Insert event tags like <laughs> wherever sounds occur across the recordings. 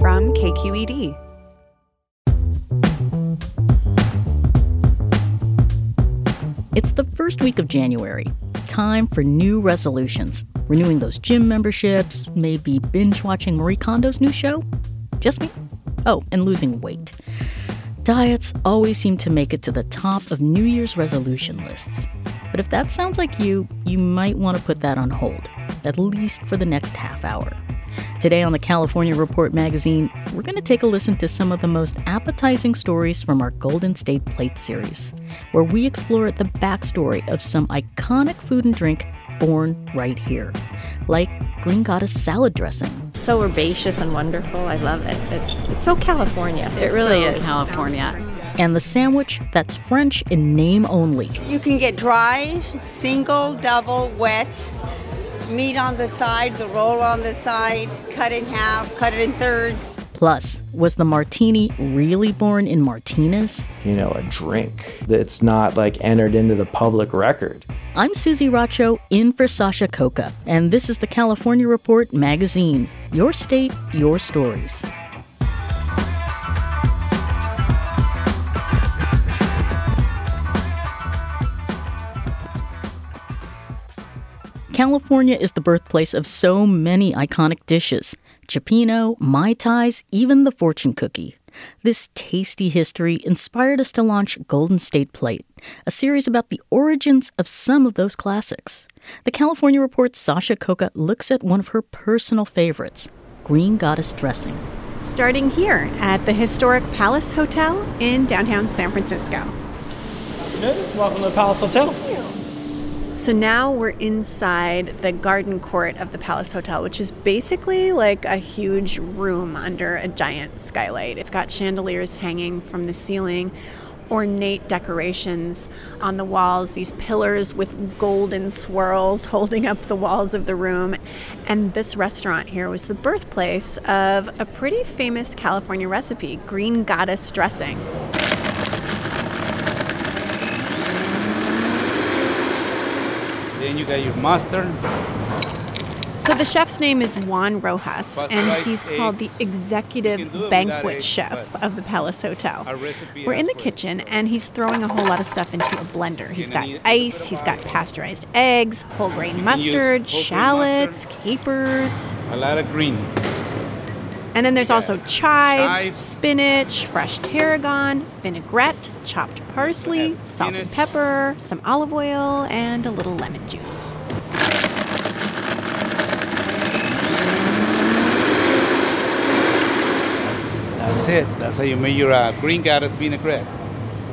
From KQED. It's the first week of January. Time for new resolutions. Renewing those gym memberships, maybe binge watching Marie Kondo's new show? Just me? Oh, and losing weight. Diets always seem to make it to the top of New Year's resolution lists. But if that sounds like you, you might want to put that on hold, at least for the next half hour. Today on the California Report magazine, we're going to take a listen to some of the most appetizing stories from our Golden State Plate series, where we explore the backstory of some iconic food and drink born right here, like Green Goddess salad dressing. So herbaceous and wonderful. I love it. It's, it's so California. It really so is California. And the sandwich that's French in name only. You can get dry, single, double, wet, meat on the side, the roll on the side, cut in half, cut it in thirds. Plus, was the martini really born in Martinez? You know, a drink that's not like entered into the public record. I'm Susie Racho in for Sasha Khokha, and this is the California Report magazine. Your state, your stories. California is the birthplace of so many iconic dishes cioppino, Mai Tais, even the fortune cookie. This tasty history inspired us to launch Golden State Plate, a series about the origins of some of those classics. The California Report's Sasha Khokha looks at one of her personal favorites, Green Goddess dressing. Starting here at the historic Palace Hotel in downtown San Francisco. Welcome to the Palace Hotel. So now we're inside the garden court of the Palace Hotel, which is basically like a huge room under a giant skylight. It's got chandeliers hanging from the ceiling, ornate decorations on the walls, these pillars with golden swirls <laughs> holding up the walls of the room. And this restaurant here was the birthplace of a pretty famous California recipe, green goddess dressing. Then you got your mustard. So the chef's name is Juan Rojas, and he's called the eggs. You can executive do it without banquet chef of the Palace Hotel. We're in the asks for it. kitchen, and he's throwing a whole lot of stuff into a blender. He's got ice, he's got pasteurized eggs, whole grain mustard, shallots, capers, A lot of green. And then there's also chives, Chives. spinach, fresh tarragon, vinaigrette, chopped parsley, salt and pepper, some olive oil, and a little lemon juice. That's it. That's how you make your uh, green goddess vinaigrette.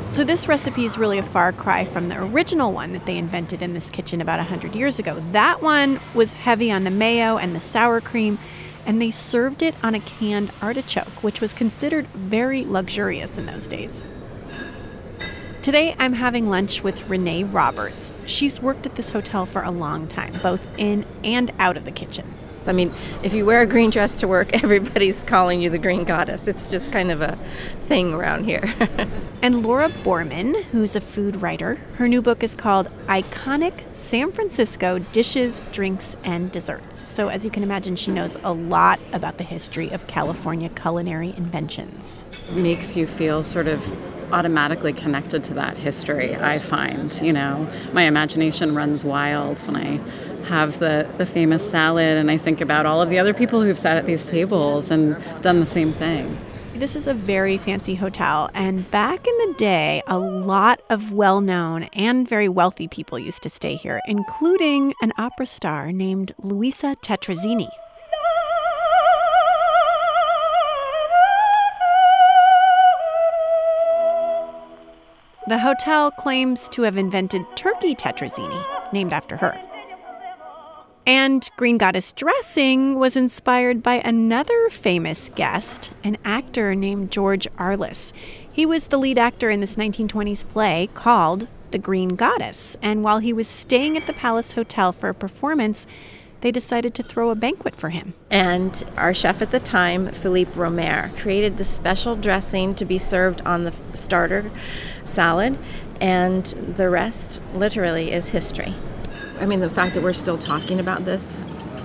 So, this recipe is really a far cry from the original one that they invented in this kitchen about 100 years ago. That one was heavy on the mayo and the sour cream, and they served it on a canned artichoke, which was considered very luxurious in those days. Today, I'm having lunch with Renee Roberts. She's worked at this hotel for a long time, both in and out of the kitchen. I mean, if you wear a green dress to work, <laughs> everybody's calling you the green goddess. It's just kind of a thing around here. <laughs> And Laura Borman, who's a food writer, her new book is called Iconic San Francisco Dishes, Drinks, and Desserts. So, as you can imagine, she knows a lot about the history of California culinary inventions. Makes you feel sort of automatically connected to that history, I find. You know, my imagination runs wild when I have the, the famous salad and I think about all of the other people who've sat at these tables and done the same thing. This is a very fancy hotel, and back in the day, a lot of well known and very wealthy people used to stay here, including an opera star named Luisa Tetrazzini. The hotel claims to have invented turkey tetrazzini, named after her. And Green Goddess dressing was inspired by another famous guest, an actor named George Arliss. He was the lead actor in this 1920s play called The Green Goddess. And while he was staying at the Palace Hotel for a performance, they decided to throw a banquet for him. And our chef at the time, Philippe Roemer, created the special dressing to be served on the starter salad, and the rest literally is history. I mean, the fact that we're still talking about this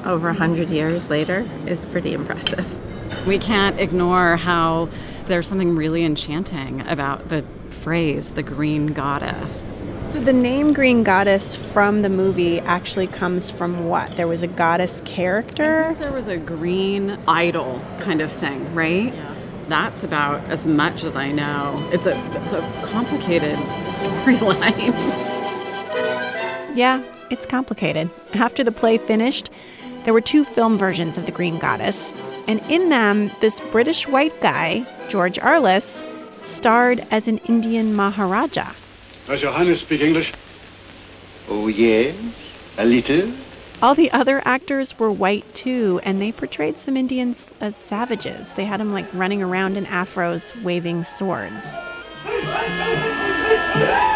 over 100 years later is pretty impressive. We can't ignore how there's something really enchanting about the phrase, the green goddess. So, the name Green Goddess from the movie actually comes from what? There was a goddess character? there was a green idol kind of thing, right? Yeah. That's about as much as I know. It's a, it's a complicated <laughs> storyline. Yeah, it's complicated. After the play finished, there were two film versions of The Green Goddess, and in them, this British white guy, George Arliss, starred as an Indian Maharaja. Does Your Highness speak English? Oh, yes, a little. All the other actors were white too, and they portrayed some Indians as savages. They had them like running around in afros waving swords. <laughs>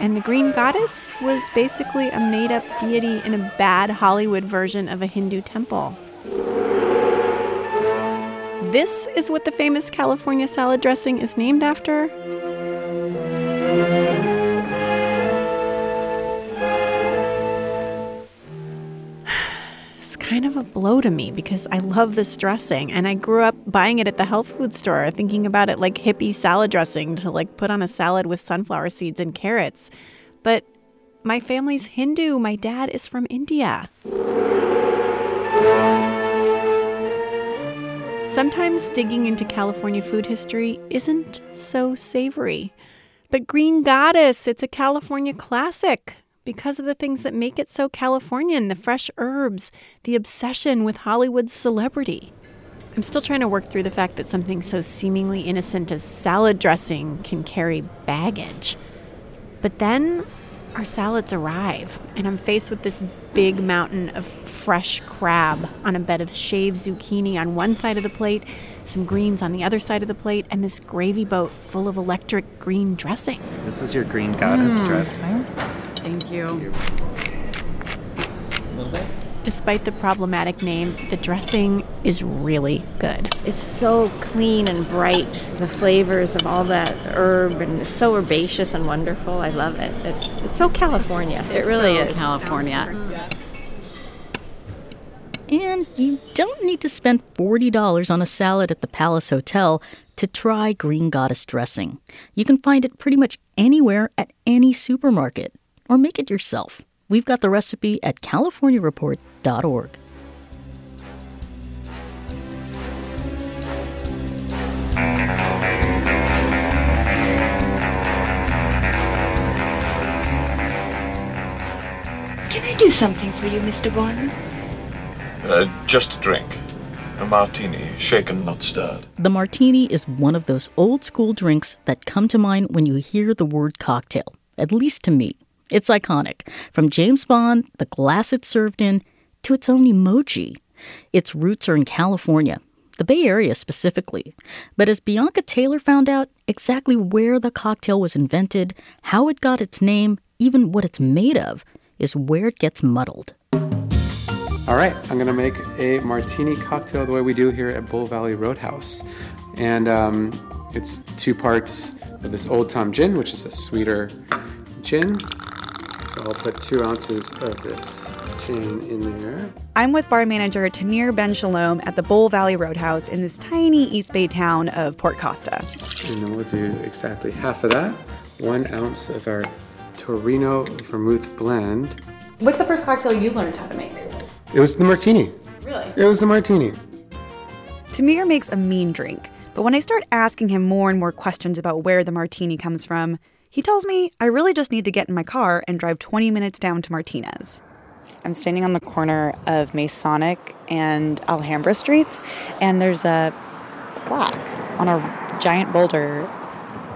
And the Green Goddess was basically a made up deity in a bad Hollywood version of a Hindu temple. This is what the famous California salad dressing is named after. Kind of a blow to me because I love this dressing and I grew up buying it at the health food store, thinking about it like hippie salad dressing to like put on a salad with sunflower seeds and carrots. But my family's Hindu. My dad is from India. Sometimes digging into California food history isn't so savory. But Green Goddess, it's a California classic because of the things that make it so Californian the fresh herbs, the obsession with Hollywood's celebrity. I'm still trying to work through the fact that something so seemingly innocent as salad dressing can carry baggage. But then our salads arrive, and I'm faced with this big mountain of fresh crab on a bed of shaved zucchini on one side of the plate, some greens on the other side of the plate, and this gravy boat full of electric green dressing. This is your green goddess Mm. dressing. Thank you. Despite the problematic name, the dressing is really good. It's so clean and bright, the flavors of all that herb, and it's so herbaceous and wonderful. I love it. It's, it's so California. It really so is. California. And you don't need to spend $40 on a salad at the Palace Hotel to try Green Goddess dressing. You can find it pretty much anywhere at any supermarket, or make it yourself. We've got the recipe at californiareport.org. Can I do something for you, Mr. Bond? Uh, just a drink. A martini, shaken, not stirred. The martini is one of those old school drinks that come to mind when you hear the word cocktail, at least to me. It's iconic. From James Bond, the glass it's served in, to its own emoji. Its roots are in California, the Bay Area specifically. But as Bianca Taylor found out, exactly where the cocktail was invented, how it got its name, even what it's made of, is where it gets muddled. All right, I'm gonna make a martini cocktail the way we do here at Bull Valley Roadhouse. And um, it's two parts of this Old Tom gin, which is a sweeter gin. So I'll put two ounces of this gin in there. I'm with bar manager Tamir Ben Shalom at the Bull Valley Roadhouse in this tiny East Bay town of Port Costa. And then we'll do exactly half of that. One ounce of our Torino Vermouth blend. What's the first cocktail you learned how to make? It was the martini. Really? It was the martini. Tamir makes a mean drink. But when I start asking him more and more questions about where the martini comes from, he tells me I really just need to get in my car and drive 20 minutes down to Martinez. I'm standing on the corner of Masonic and Alhambra Streets, and there's a plaque on a giant boulder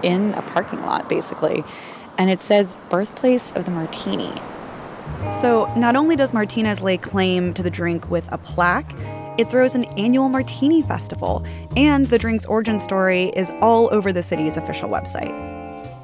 in a parking lot, basically. And it says birthplace of the martini. So, not only does Martinez lay claim to the drink with a plaque, it throws an annual martini festival, and the drink's origin story is all over the city's official website.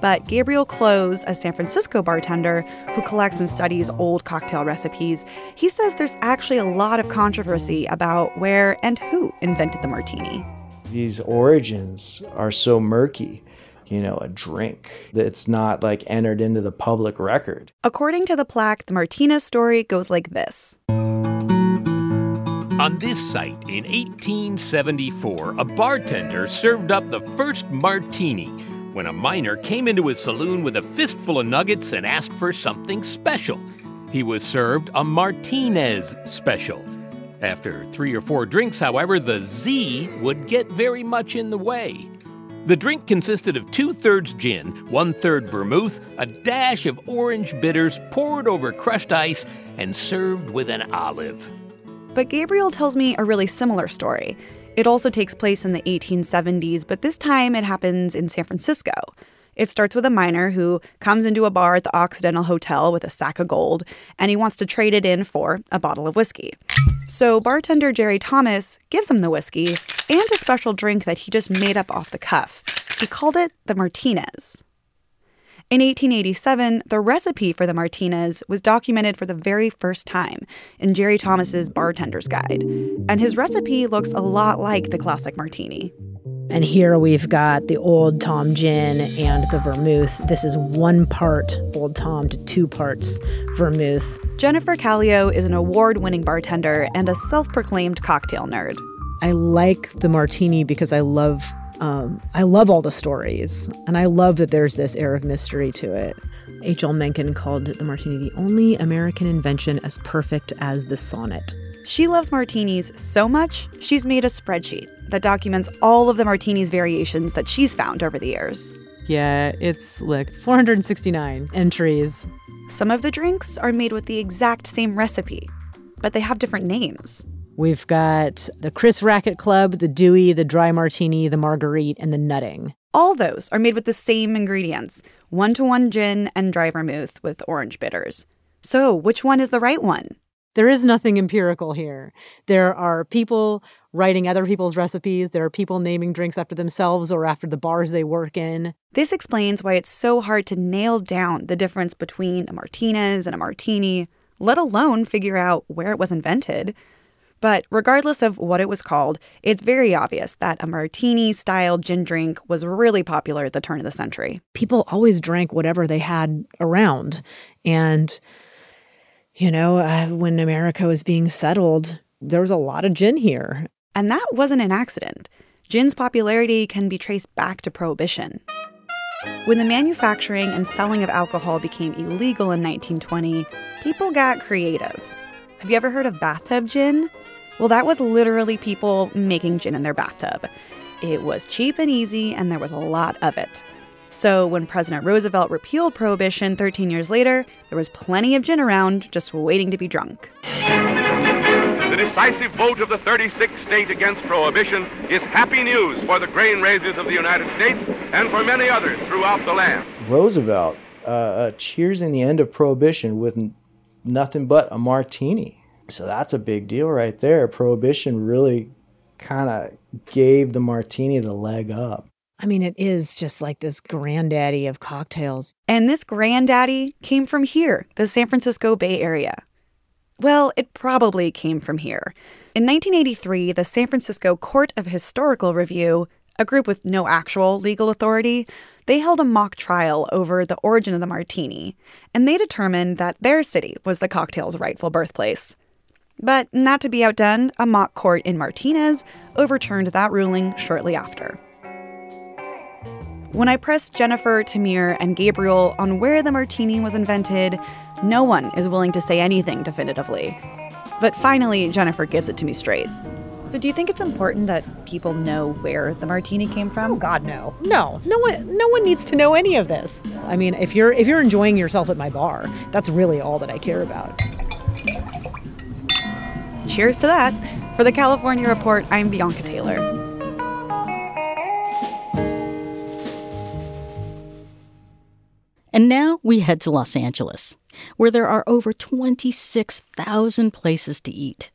But Gabriel Close, a San Francisco bartender who collects and studies old cocktail recipes, he says there's actually a lot of controversy about where and who invented the martini. These origins are so murky. You know, a drink that's not like entered into the public record. According to the plaque, the Martinez story goes like this. On this site in 1874, a bartender served up the first martini when a miner came into his saloon with a fistful of nuggets and asked for something special. He was served a Martinez special. After three or four drinks, however, the Z would get very much in the way. The drink consisted of two thirds gin, one third vermouth, a dash of orange bitters poured over crushed ice, and served with an olive. But Gabriel tells me a really similar story. It also takes place in the 1870s, but this time it happens in San Francisco. It starts with a miner who comes into a bar at the Occidental Hotel with a sack of gold, and he wants to trade it in for a bottle of whiskey. So, bartender Jerry Thomas gives him the whiskey and a special drink that he just made up off the cuff. He called it the Martinez. In 1887, the recipe for the Martinez was documented for the very first time in Jerry Thomas's Bartender's Guide, and his recipe looks a lot like the classic martini. And here we've got the Old Tom gin and the vermouth. This is one part Old Tom to two parts vermouth. Jennifer Colliau is an award winning bartender and a self proclaimed cocktail nerd. I like the martini because I love um, I love all the stories, and I love that there's this air of mystery to it. H.L. Mencken called the martini the only American invention as perfect as the sonnet. She loves martinis so much, she's made a spreadsheet that documents all of the martinis variations that she's found over the years. Yeah, it's like 469 entries. Some of the drinks are made with the exact same recipe, but they have different names. We've got the Chris Racket Club, the Dewey, the Dry Martini, the Marguerite, and the Nutting. All those are made with the same ingredients one to one gin and dry vermouth with orange bitters. So, which one is the right one? There is nothing empirical here. There are people writing other people's recipes. There are people naming drinks after themselves or after the bars they work in. This explains why it's so hard to nail down the difference between a Martinez and a martini, let alone figure out where it was invented. But regardless of what it was called, it's very obvious that a martini style gin drink was really popular at the turn of the century. People always drank whatever they had around. And, you know, uh, when America was being settled, there was a lot of gin here. And that wasn't an accident. Gin's popularity can be traced back to Prohibition. When the manufacturing and selling of alcohol became illegal in 1920, people got creative. Have you ever heard of bathtub gin? Well, that was literally people making gin in their bathtub. It was cheap and easy, and there was a lot of it. So, when President Roosevelt repealed Prohibition 13 years later, there was plenty of gin around just waiting to be drunk. The decisive vote of the 36th state against Prohibition is happy news for the grain raisers of the United States and for many others throughout the land. Roosevelt uh, uh, cheersing the end of Prohibition with n- nothing but a martini. So that's a big deal right there. Prohibition really kind of gave the martini the leg up. I mean, it is just like this granddaddy of cocktails. And this granddaddy came from here, the San Francisco Bay Area. Well, it probably came from here. In 1983, the San Francisco Court of Historical Review, a group with no actual legal authority, they held a mock trial over the origin of the martini, and they determined that their city was the cocktail's rightful birthplace. But not to be outdone, a mock court in Martinez overturned that ruling shortly after. When I pressed Jennifer, Tamir, and Gabriel on where the martini was invented, no one is willing to say anything definitively. But finally, Jennifer gives it to me straight. So, do you think it's important that people know where the martini came from? Oh God, no, no, no one, no one needs to know any of this. I mean, if you're if you're enjoying yourself at my bar, that's really all that I care about. Cheers to that. For the California Report, I'm Bianca Taylor. And now we head to Los Angeles, where there are over 26,000 places to eat.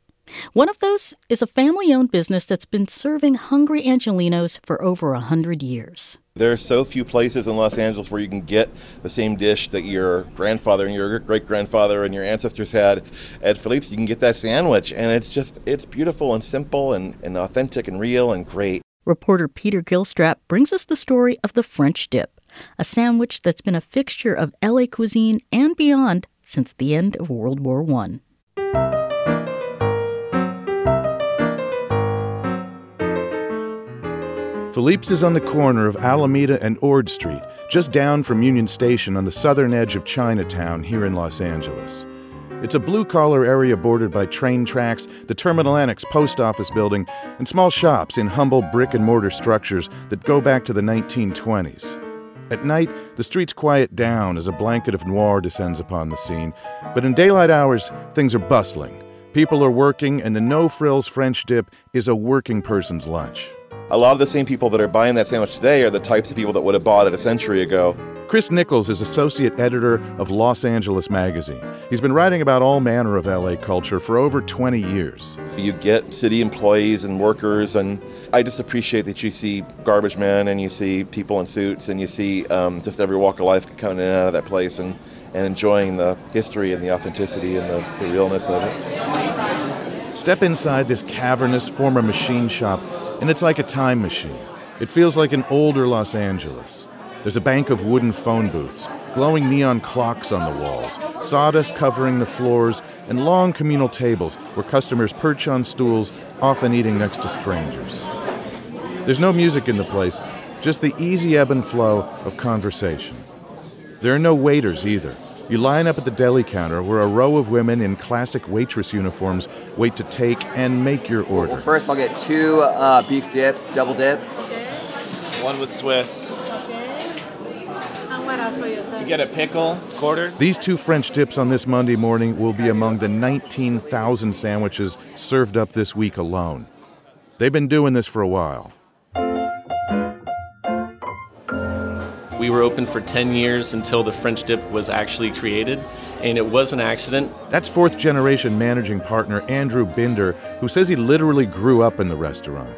One of those is a family owned business that's been serving hungry Angelenos for over a 100 years. There are so few places in Los Angeles where you can get the same dish that your grandfather and your great grandfather and your ancestors had at Philippe's. You can get that sandwich, and it's just, it's beautiful and simple and, and authentic and real and great. Reporter Peter Gilstrap brings us the story of the French dip, a sandwich that's been a fixture of LA cuisine and beyond since the end of World War I. Philippe's is on the corner of Alameda and Ord Street, just down from Union Station on the southern edge of Chinatown here in Los Angeles. It's a blue collar area bordered by train tracks, the Terminal Annex post office building, and small shops in humble brick and mortar structures that go back to the 1920s. At night, the streets quiet down as a blanket of noir descends upon the scene, but in daylight hours, things are bustling. People are working, and the no frills French dip is a working person's lunch. A lot of the same people that are buying that sandwich today are the types of people that would have bought it a century ago. Chris Nichols is associate editor of Los Angeles Magazine. He's been writing about all manner of LA culture for over 20 years. You get city employees and workers, and I just appreciate that you see garbage men and you see people in suits and you see um, just every walk of life coming in and out of that place and, and enjoying the history and the authenticity and the, the realness of it. Step inside this cavernous former machine shop and it's like a time machine. It feels like an older Los Angeles. There's a bank of wooden phone booths, glowing neon clocks on the walls, sawdust covering the floors, and long communal tables where customers perch on stools, often eating next to strangers. There's no music in the place, just the easy ebb and flow of conversation. There are no waiters either. You line up at the deli counter where a row of women in classic waitress uniforms wait to take and make your order. Well, first, I'll get two uh, beef dips, double dips. One with Swiss. You get a pickle, quarter. These two French dips on this Monday morning will be among the 19,000 sandwiches served up this week alone. They've been doing this for a while. We were open for 10 years until the French dip was actually created, and it was an accident. That's fourth generation managing partner Andrew Binder, who says he literally grew up in the restaurant.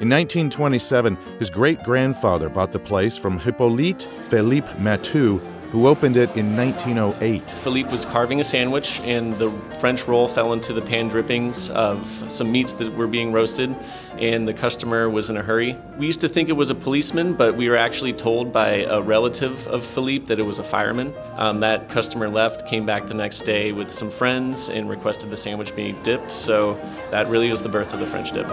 In 1927, his great grandfather bought the place from Hippolyte Philippe Mathieu, who opened it in 1908. Philippe was carving a sandwich, and the French roll fell into the pan drippings of some meats that were being roasted, and the customer was in a hurry. We used to think it was a policeman, but we were actually told by a relative of Philippe that it was a fireman. Um, that customer left, came back the next day with some friends, and requested the sandwich be dipped, so that really was the birth of the French dip.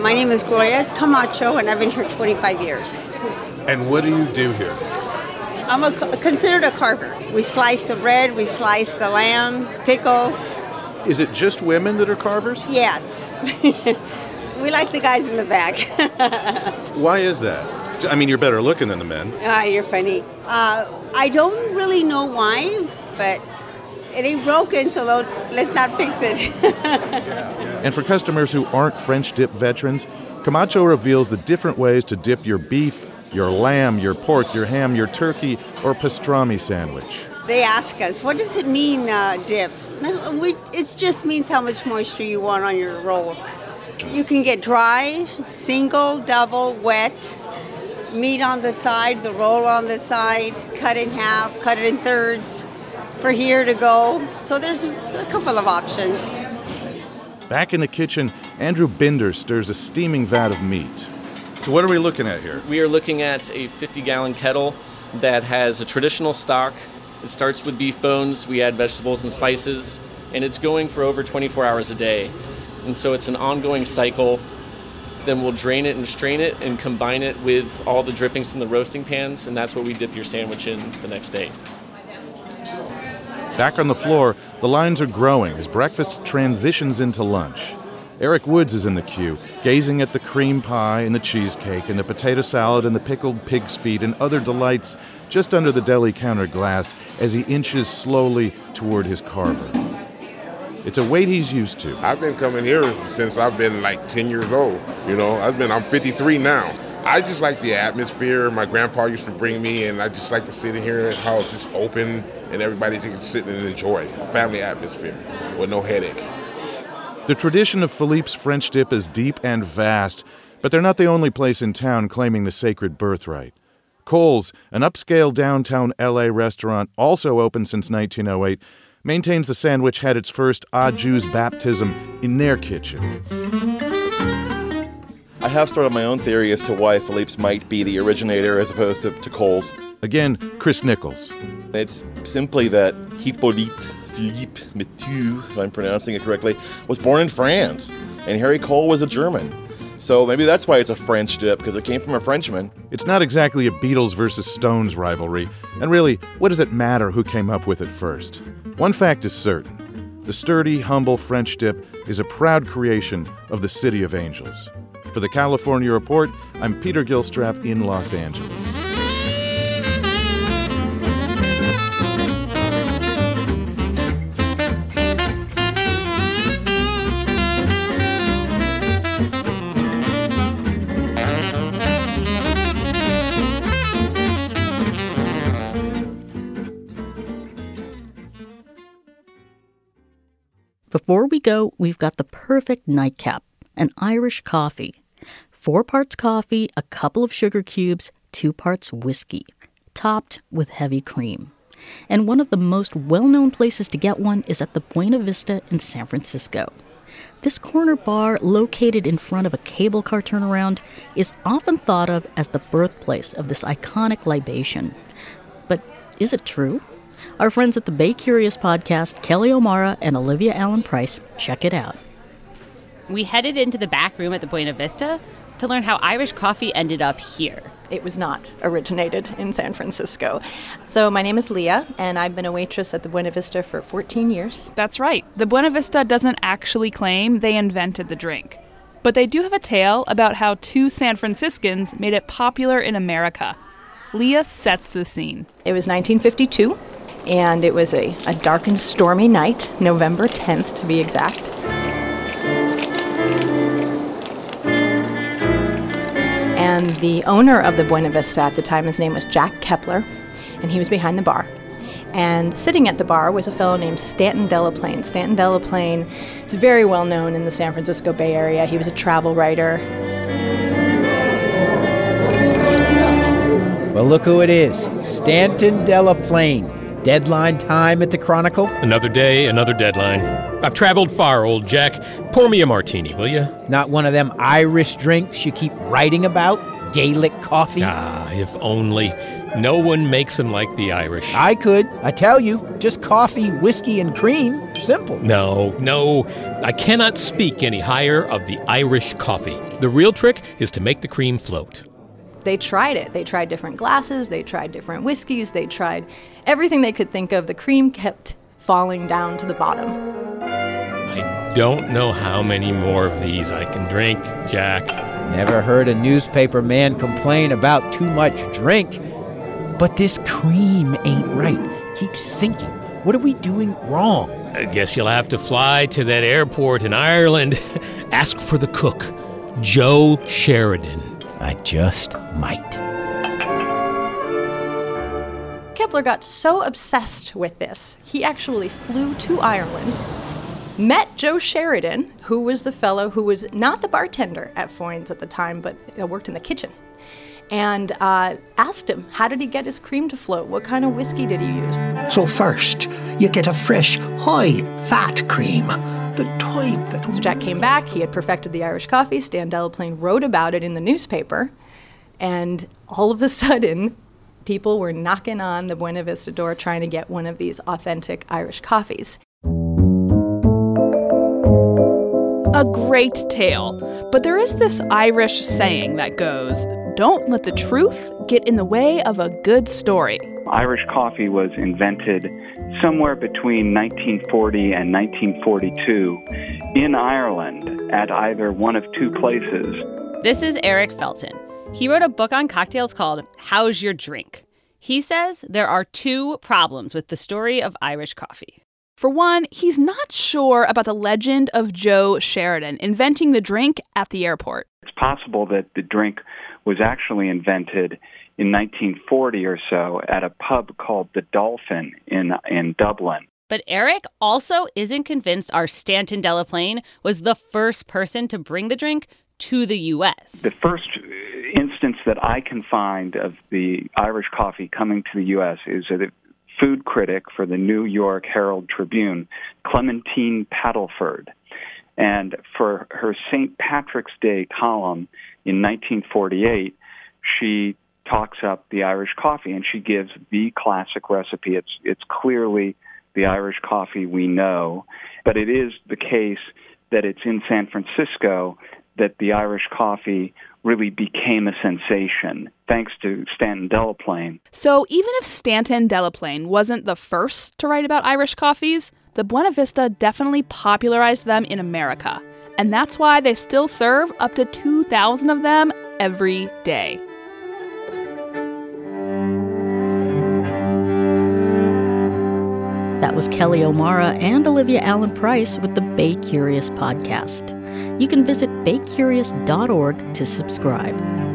My name is Gloria Camacho, and I've been here 25 years. And what do you do here? I'm a, considered a carver. We slice the bread, we slice the lamb, pickle. Is it just women that are carvers? Yes. <laughs> we like the guys in the back. <laughs> Why is that? I mean, you're better looking than the men. Ah, you're funny. Uh, I don't really know why, but it ain't broken, so let's not fix it. <laughs> And for customers who aren't French dip veterans, Camacho reveals the different ways to dip your beef, your lamb, your pork, your ham, your turkey, or pastrami sandwich. They ask us, what does it mean, uh, dip? It just means how much moisture you want on your roll. You can get dry, single, double, wet, meat on the side, the roll on the side, cut in half, cut it in thirds for here to go. So there's a couple of options. Back in the kitchen, Andrew Binder stirs a steaming vat of meat. So, what are we looking at here? We are looking at a 50 gallon kettle that has a traditional stock. It starts with beef bones, we add vegetables and spices, and it's going for over 24 hours a day. And so it's an ongoing cycle. Then we'll drain it and strain it and combine it with all the drippings from the roasting pans, and that's what we dip your sandwich in the next day. Back on the floor, the lines are growing as breakfast transitions into lunch. Eric Woods is in the queue, gazing at the cream pie and the cheesecake and the potato salad and the pickled pig's feet and other delights just under the deli counter glass as he inches slowly toward his carver. It's a wait he's used to. I've been coming here since I've been like 10 years old. You know, I've been, I'm 53 now. I just like the atmosphere. My grandpa used to bring me, and I just like to sit in here and how it's just open and everybody can sit and enjoy. Family atmosphere with no headache. The tradition of Philippe's French dip is deep and vast, but they're not the only place in town claiming the sacred birthright. Cole's, an upscale downtown LA restaurant also open since 1908, maintains the sandwich had its first Au Jus baptism in their kitchen. I have started my own theory as to why Philippe's might be the originator as opposed to, to Cole's. Again, Chris Nichols. It's simply that Hippolyte Philippe Mathieu, if I'm pronouncing it correctly, was born in France, and Harry Cole was a German. So maybe that's why it's a French dip, because it came from a Frenchman. It's not exactly a Beatles versus Stones rivalry, and really, what does it matter who came up with it first? One fact is certain the sturdy, humble French dip is a proud creation of the City of Angels. For the California Report, I'm Peter Gilstrap in Los Angeles. Before we go, we've got the perfect nightcap an Irish coffee. Four parts coffee, a couple of sugar cubes, two parts whiskey, topped with heavy cream. And one of the most well known places to get one is at the Buena Vista in San Francisco. This corner bar, located in front of a cable car turnaround, is often thought of as the birthplace of this iconic libation. But is it true? Our friends at the Bay Curious podcast, Kelly O'Mara and Olivia Allen Price, check it out. We headed into the back room at the Buena Vista to learn how Irish coffee ended up here. It was not originated in San Francisco. So, my name is Leah, and I've been a waitress at the Buena Vista for 14 years. That's right. The Buena Vista doesn't actually claim they invented the drink. But they do have a tale about how two San Franciscans made it popular in America. Leah sets the scene. It was 1952, and it was a, a dark and stormy night, November 10th to be exact. And the owner of the Buena Vista at the time, his name was Jack Koeppler, and he was behind the bar. And sitting at the bar was a fellow named Stanton Delaplane. Stanton Delaplane is very well known in the San Francisco Bay Area. He was a travel writer. Well, look who it is Stanton Delaplane. Deadline time at the Chronicle? Another day, another deadline. I've traveled far, old Jack. Pour me a martini, will you? Not one of them Irish drinks you keep writing about? Gaelic coffee? Ah, if only. No one makes them like the Irish. I could. I tell you, just coffee, whiskey, and cream. Simple. No, no. I cannot speak any higher of the Irish coffee. The real trick is to make the cream float they tried it. They tried different glasses, they tried different whiskeys, they tried everything they could think of. The cream kept falling down to the bottom. I don't know how many more of these I can drink, Jack. Never heard a newspaper man complain about too much drink. But this cream ain't right. Keeps sinking. What are we doing wrong? I guess you'll have to fly to that airport in Ireland. <laughs> Ask for the cook, Joe Sheridan. I just might. Koeppler got so obsessed with this, he actually flew to Ireland, met Joe Sheridan, who was the fellow who was not the bartender at Foynes at the time, but worked in the kitchen, and uh, asked him, how did he get his cream to float? What kind of whiskey did he use? So, first, you get a fresh, high fat cream the type that. So Jack came back. He had perfected the Irish coffee. Stan Delaplane wrote about it in the newspaper, and all of a sudden, people were knocking on the Buena Vista door trying to get one of these authentic Irish coffees. A great tale, but there is this Irish saying that goes, Don't let the truth get in the way of a good story. Irish coffee was invented somewhere between 1940 and 1942 in Ireland at either one of two places. This is Eric Felton. He wrote a book on cocktails called How's Your Drink? He says there are two problems with the story of Irish coffee. For one, he's not sure about the legend of Joe Sheridan inventing the drink at the airport. It's possible that the drink was actually invented in 1940 or so at a pub called the Dolphin in in Dublin. But Eric also isn't convinced our Stanton Delaplane was the first person to bring the drink to the U.S. The first instance that I can find of the Irish coffee coming to the U.S. is a food critic for the New York Herald Tribune, Clementine Paddleford. And for her St. Patrick's Day column in 1948, she talks up the Irish coffee and she gives the classic recipe. It's it's clearly the Irish coffee we know, but it is the case that it's in San Francisco that the Irish coffee really became a sensation thanks to Stanton Delaplane. So even if Stanton Delaplane wasn't the first to write about Irish coffees, the Buena Vista definitely popularized them in America. And that's why they still serve up to 2,000 of them every day. Was Kelly O'Mara and Olivia Allen Price with the Bay Curious podcast. You can visit baycurious.org to subscribe.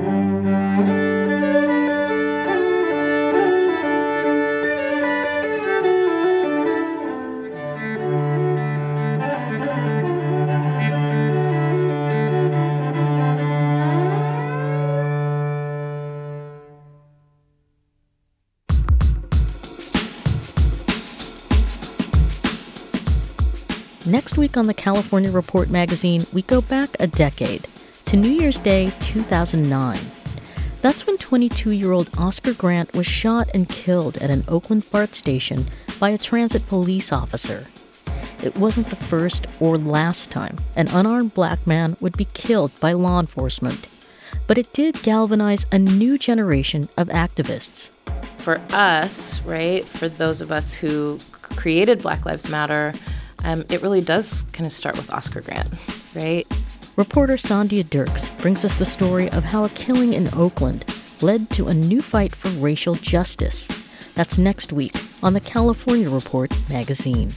Next week on the California Report magazine, we go back a decade to New Year's Day 2009. That's when 22 year old Oscar Grant was shot and killed at an Oakland BART station by a transit police officer. It wasn't the first or last time an unarmed black man would be killed by law enforcement, but it did galvanize a new generation of activists. For us, right, for those of us who created Black Lives Matter, um, it really does kind of start with Oscar Grant, right? Reporter Sandhya Dirks brings us the story of how a killing in Oakland led to a new fight for racial justice. That's next week on the California Report magazine.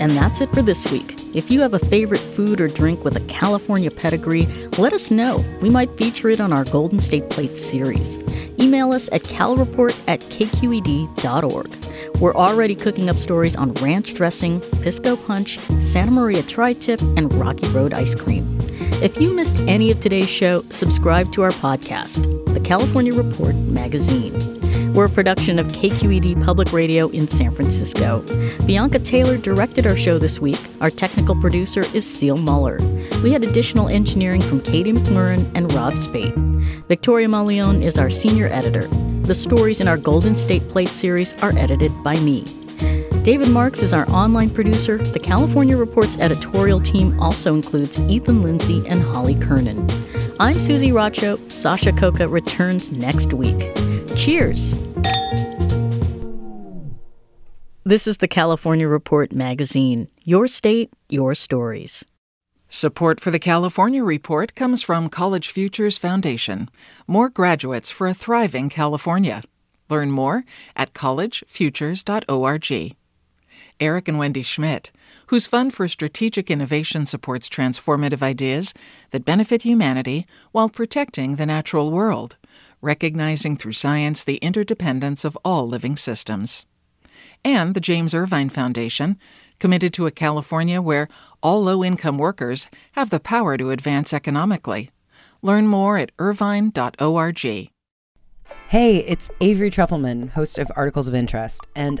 And that's it for this week. If you have a favorite food or drink with a California pedigree, let us know. We might feature it on our Golden State Plates series. Email us at calreport at kqed.org. We're already cooking up stories on ranch dressing, Pisco Punch, Santa Maria Tri Tip, and Rocky Road ice cream. If you missed any of today's show, subscribe to our podcast, The California Report Magazine. We're a production of KQED Public Radio in San Francisco. Bianca Taylor directed our show this week. Our technical producer is Seal Muller. We had additional engineering from Katie McMurran and Rob Spate. Victoria Mauleón is our senior editor. The stories in our Golden State Plate series are edited by me. David Marks is our online producer. The California Report's editorial team also includes Ethan Lindsay and Holly Kernan. I'm Susie Racho. Sasha Khokha returns next week. Cheers! This is the California Report magazine. Your state, your stories. Support for the California Report comes from College Futures Foundation. More graduates for a thriving California. Learn more at collegefutures.org. Eric and Wendy Schmidt, whose Fund for Strategic Innovation supports transformative ideas that benefit humanity while protecting the natural world, recognizing through science the interdependence of all living systems. And the James Irvine Foundation, committed to a California where all low income workers have the power to advance economically. Learn more at irvine.org. Hey, it's Avery Trufelman, host of Articles of Interest. And